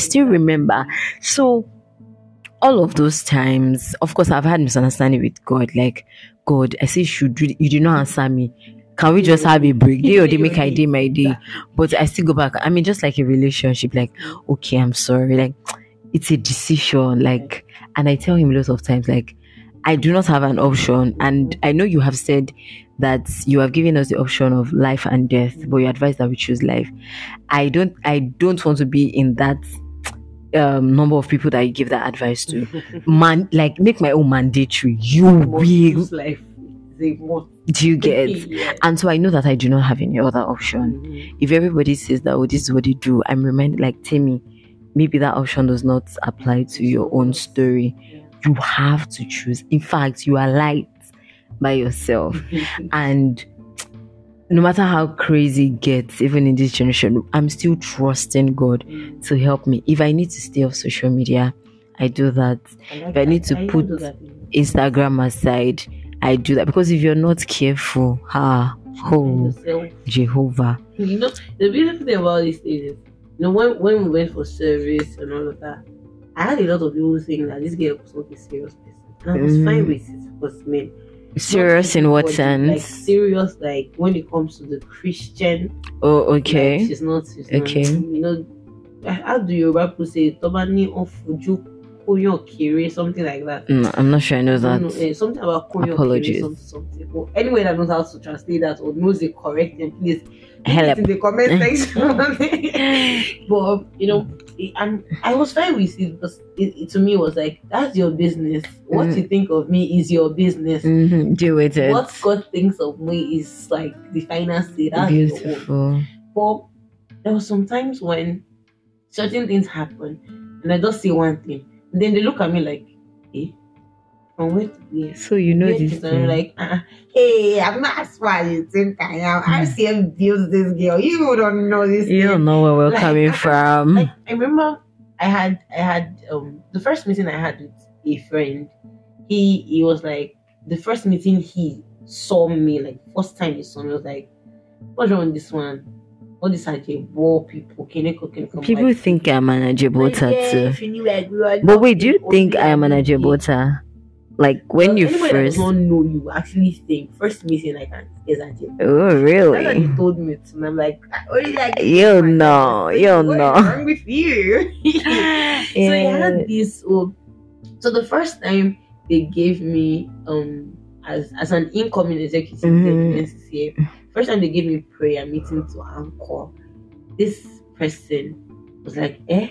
still remember. So all of those times, of course, I've had misunderstanding with God. Like, God, I say, should you, you not answer me. Can we just have a break? Day or they make I day my day. But I still go back. I mean, just like a relationship, like, okay, I'm sorry. Like, it's a decision. Like, and I tell him lots of times, like, I do not have an option. And I know you have said that you have given us the option of life and death, but you advise that we choose life. I don't I don't want to be in that um number of people that you give that advice to. Man like make my own mandatory. You will life. They want do you get Yeah. and so I know that I do not have any other option. Mhm. If everybody says that oh this is what they do, I'm reminded like Temi, maybe that option does not apply to your own story. You have to choose. In fact, you are light by yourself. and no matter how crazy it gets, even in this generation, I'm still trusting God to help me. If I need to stay off social media, I do that. If I need to even put. Instagram aside, I do that. Because if you're not careful, ah, oh, Jehovah. You know, the beautiful thing about this is, you know, when, when we went for service and all of that, I had a lot of people saying that this girl was not a serious person. And I was Mm. fine with it because, man, Serious in what sense? Like, serious, like, when it comes to the Christian, Oh, like, okay. she's not, she's Okay. not, you know, how do Yoruba people say, Tobani ofuju koyo kiri, something like that. No, I'm not sure I know that. eh, something about koyo Apologies. kiri, something, something. Well, anyone that knows how to translate that or knows the correct thing, please Help. in the comment section. but you know, it- and I was fine with it because it, it to me was like that's your business. What Mm. you think of me is your business. hmm Deal with it. What God thinks of me is like the final say. That's. Beautiful. But there were some times when certain things happen, and I just say one thing, then they look at me like, "Eh, from where to where?" So you know Where this is- and like, uh, hey, I'm not as far as you think I am. RCF builds this girl. You don't know this. you don't know where we're Like, coming from. Like, I remember I had I had um the first meeting I had with a friend. He he was like the first meeting he saw me like first time he saw me was like, what's wrong with this one? All these are war people. You you People think I'm an Ajibota yeah, too. if you knew I grew But wait, do you think I am an. Ajibota? Like when you first. does not know you actually think first meeting I can is Ajibota. Oh, That's what really? he told me to me. I'm like, I only like You know, you What is know. wrong with you? So I Yeah. had this. Um, so the first time they gave me um as as an incoming executive Mhm. in NCCA, first time they gave me prayer meeting to anchor. This person was like, "Eh,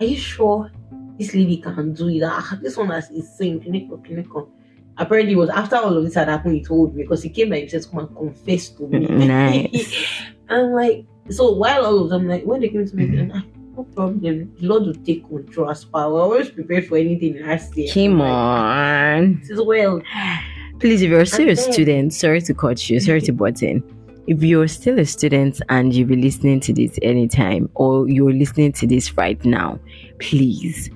are you sure this lady can do it? Ah, this one has is saying clinical, clinical." Apparently, it was after all of this had happened. He told me because he came by himself come and confess to me. Nice. I'm like, so while all of them like when they came to me, Mhm. ah, no problem. The Lord will take control as power. We're always prepared for anything in our state. Come Like, on. This is well. Please, if you're still a student, sorry to cut you, sorry to butt in. If you're still a student and you'll be listening to this anytime, or you're listening to this right now, please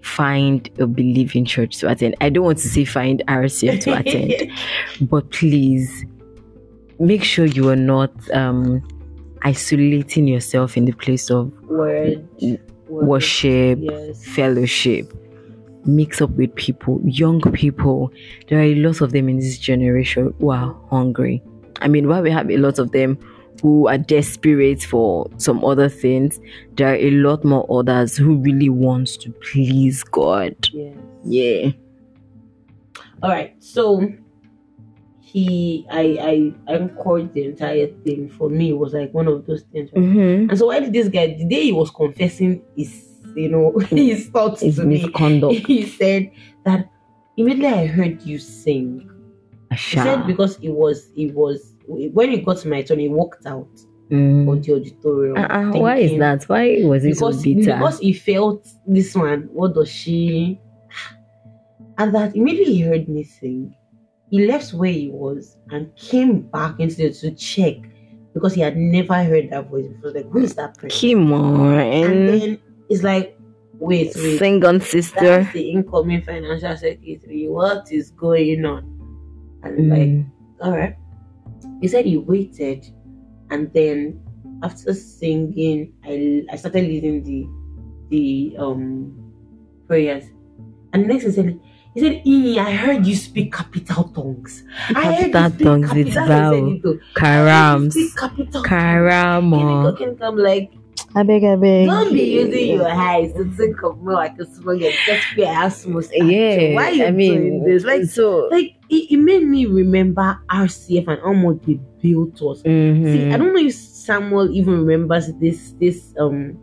find a believing church to attend. I don't want to say find RCF to attend, but please make sure you are not um, isolating yourself in the place of word. worship, Yes. fellowship mix up with people young people there are a lot of them in this generation who are hungry i mean while we have a lot of them who are desperate for some other things there are a lot more others who really wants to please god Yes. yeah All right. So he, I, I anchored the entire thing. For me, it was like one of those things. right? mm-hmm. And so why did this guy the day he was confessing his you know his thoughts it's to me, misconduct he said that immediately I heard you sing. He said because it was it was when he got to my turn, he walked out Mm. of the auditorium. Uh-uh, why is that why was it so Because bitter because he felt this one. What does she? And that immediately he heard me sing. He left where he was and came back instead to check because he had never heard that voice before. Like, who is that person? on And then it's like, wait, wait. sing on sister That's the incoming financial secretary. What is going on? And like, Mm. all right. He said he waited, and then after singing, I I started leading the the um prayers. And next he said, he said, "Ee, I heard you speak capital tongues. I heard you speak tongues capital-" That's how he said vowel. it, though. Karams. Capital Karamo. Come like I beg, I beg. don't be using your eyes to think of me like a small girl. Just be asthma. Yeah. Why you I mean, doing this? Like, so. like it, it made me remember RCF and how much they built us. See, mhm. I don't know if Samuel even remembers this this um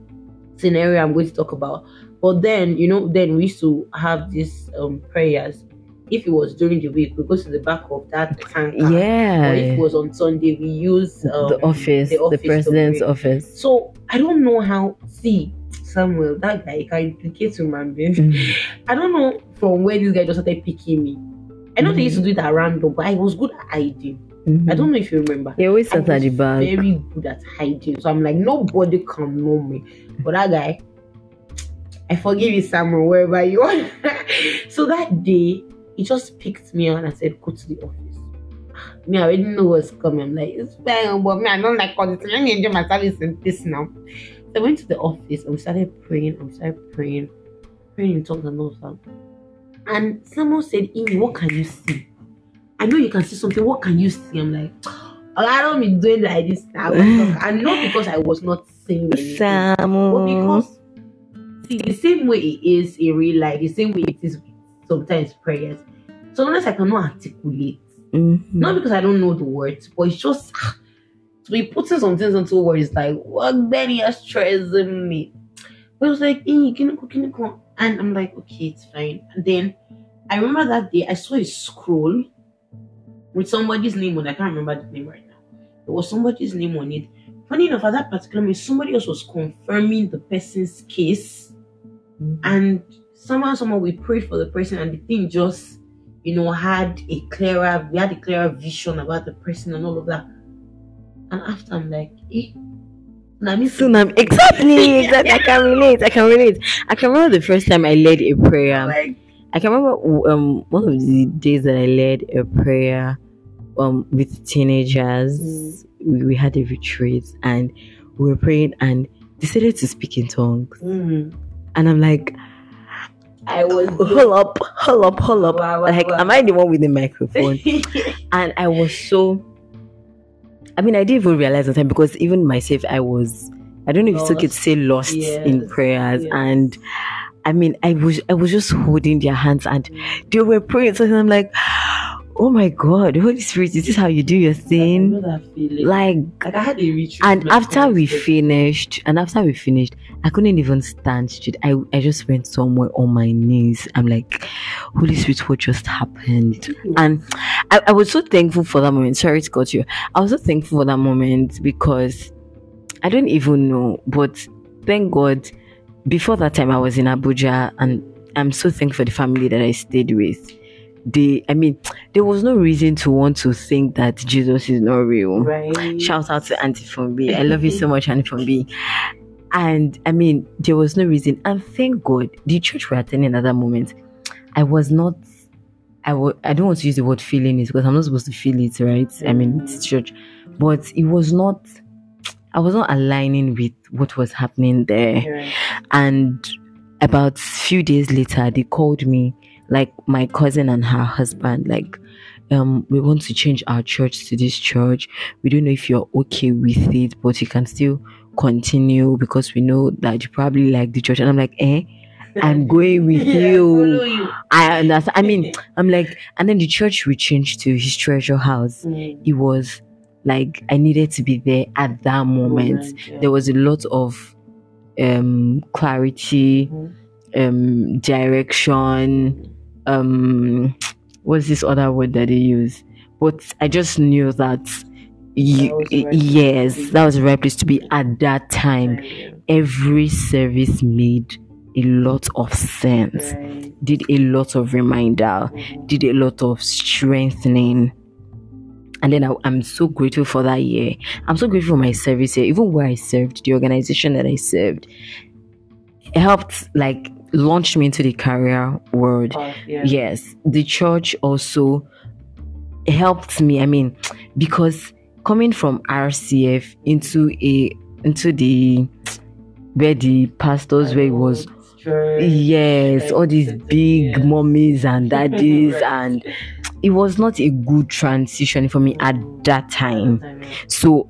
scenario I'm going to talk about. But then, you know, then we used to have these um prayers. If it was during the week, we go to the back of that tanker. Or if yeah. it was on Sunday, we use um, the office, the, office to president's office. So I don't know how. See, Samuel, that guy can implicate human beings. Mhm. I don't know from where this guy just started picking me. I know they used to do it at random, but I was good at hiding. I don't know if you remember. He always sat at the back. very good at hiding. So I'm like, nobody can know me. But that guy, I forgive you, Samuel, wherever you are. so that day, he just picked me up and said, go to the office. Me, I already know what's coming. I'm like, it's fine, but me, I don't like all this. Let me enjoy my service in this now. So I went to the office and we started praying and we started praying, praying in tongues and all that. And someone said, Amy, what can you see? I know you can see something. What can you see? I'm like, oh, I don't be doing like this now. and not because I was not saying anything, but because see the same way it is in real life, the same way it is sometimes prayers. Sometimes I cannot articulate, Mhm. not because I don't know the words, but it's just ah, to be putting some things into words like what Benny has stressing me. But it was like, hey, can you go, can you go? And I'm like, okay, it's fine. And then I remember that day I saw a scroll with somebody's name on. it. I can't remember the name right now. There was somebody's name on it. Funny enough, at that particular moment, somebody else was confirming the person's case, and somehow, somehow, we prayed for the person, and the thing just, you know, had a clearer, we had a clearer vision about the person and all of that. And after, I'm like, eh, Tsunami. Exactly. exactly. I can relate. I can relate. I can remember the first time I led a prayer. like, I can remember um one of the days that I led a prayer um with teenagers. Mm. We, we had a retreat and we were praying and decided to speak in tongues. mm, And I'm like, I was. hold up, hold up, hold up. Wow, wow, like, wow. am I the one with the microphone? and I was so. I mean, I didn't even realize the time because even myself, I was. I don't know if it's okay to Lost. say lost in prayers, yes. and I mean, I was I was just holding their hands, and they were praying. So I'm like, oh my God, Holy Spirit, is this how you do your thing? Like, like I had a retreat. and after we finished, and after we finished, I couldn't even stand straight. I, I just went somewhere on my knees. I'm like, Holy Spirit, what just happened? And I, I was so thankful for that moment. Sorry to cut you. I was so thankful for that moment because I don't even know, but thank God, before that time I was in Abuja and I'm so thankful for the family that I stayed with. They, I mean, there was no reason to want to think that Jesus is not real. right. Shout out to Auntie Fumbi. I love you so much, Auntie Fumbi. And I mean, there was no reason. And thank God, the church we're attending at that moment, I was not. I wa- I don't want to use the word feeling it because I'm not supposed to feel it, right? I mean, it's church, but it was not. I was not aligning with what was happening there. Right. And about few days later, they called me, like my cousin and her husband, like, um, we want to change our church to this church. We don't know if you're okay with it, but you can still continue because we know that you probably like the church. And I'm like, eh, I'm going with Yeah, you. you. I understand. I mean, I'm like, and then the church we changed to his treasure house. Mm. It was like I needed to be there at that moment Moment, yeah. there was a lot of um clarity Mhm. um direction um what's this other word that they use but i just knew that you, That yes that was the right place to be at that time every service made a lot of sense did a lot of reminder Mhm. did a lot of strengthening. And then I, I'm so grateful for that year. I'm so grateful for my service here, even where I served, the organization that I served. It helped like launch me into the career world. Path, yeah. Yes, the church also helped me. I mean, because coming from RCF into a into the where the pastors where it was Church, yes all these big yeah. mummies and daddies Right. and it was not a good transition for me at that time so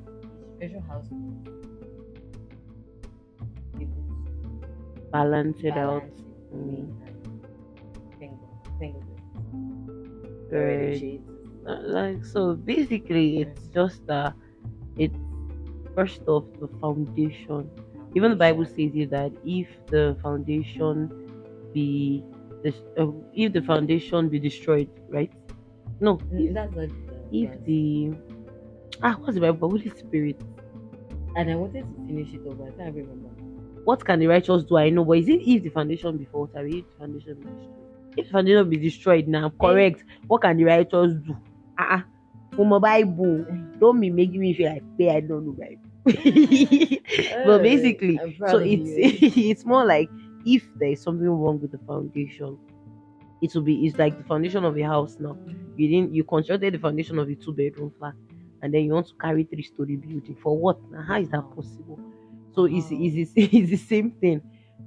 balance it out. Right. Uh, Like so, basically, it's just that it's first off the foundation. Even the Bible says it that if the foundation be uh, if the foundation be destroyed, right? No, if, that's what if the ah, what's the Bible? Holy Spirit. and I wanted to finish it over I can't remember What can the righteous do? I know, but is it if the foundation be faulty? If the foundation be destroyed? If the foundation be destroyed now, correct. What can the righteous do? Ah, uh for my Bible, don't be making me feel like hey, I don't know Bible. but basically, so it's it's more like if there is something wrong with the foundation, it will be it's like the foundation of a house now. You didn't you constructed the foundation of a two bedroom flat, and then you want to carry three story building for what? Now, how is that possible? So it's, it's, it's, the same thing.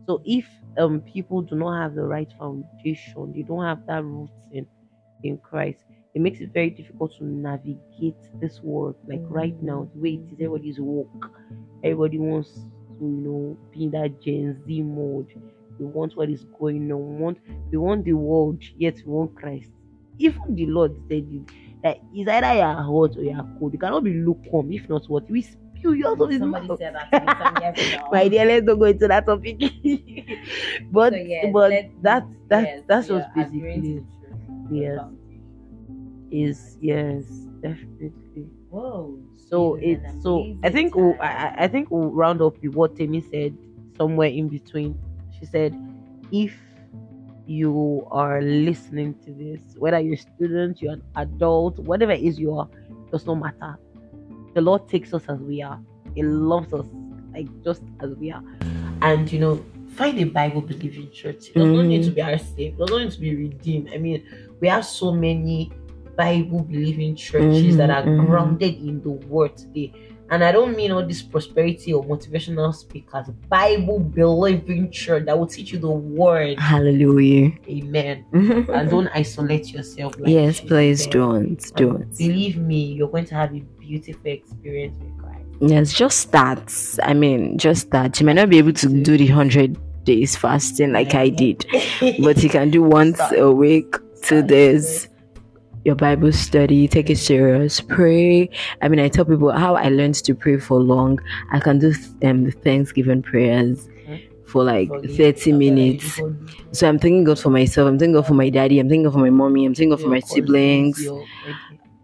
So if um people do not have the right foundation, they don't have that roots in in Christ, it makes it very difficult to navigate this world. Like right now, the way it is, everybody's woke. Everybody wants to, you know, be in that Gen Z mode. We want what is going on. We want we want the world, yet we want Christ. Even the Lord said it that is either you are hot or you are cold. You cannot be lukewarm. If not, what we spew you his somebody mouth. said that to me some years ago. My dear, let's not go into that topic. but So, yes, but that that yes, that's we just basically yes is yes definitely. Whoa. So it's so I think we'll, I. I think we'll round up with what Temi said somewhere in between. She said, if you are listening to this, whether you're a student, you're an adult, whatever it is you are, does not matter. The Lord takes us as we are. He loves us like just as we are. And you know, find a Bible believing church. It does not need to mm. be our saved, it does not need to be redeemed. I mean, we have so many Bible believing churches that are Mhm, mhm. grounded in the word today. And I don't mean all this prosperity or motivational speakers, Bible believing church that will teach you the word. Hallelujah. Amen. And don't isolate yourself. Like yes, please don't. And Don't. Believe me, you're going to have a beautiful experience with Christ. Yes, just that. I mean, just that. You might not be able to do the 100 days fasting like I did, but you can do once a week, two days. Your Bible study, take it serious. Pray. I mean, I tell people how I learned to pray for long. I can do um, Thanksgiving prayers Mhm. for like 30 minutes. So I'm thanking God for myself. I'm thanking God for my daddy. I'm thanking God for my mommy. I'm thanking God for my siblings.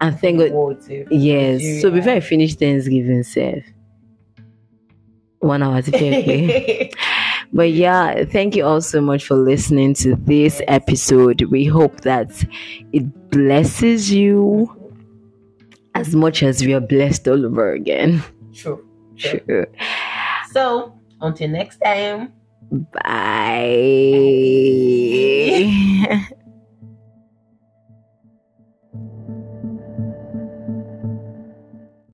And thank God. Eh, Yes. So before I finish Thanksgiving, self, one hour to pay. But yeah, thank you all so much for listening to this episode. We hope that it blesses you as much as we are blessed all over again. True. True. Sure. So until next time. Bye.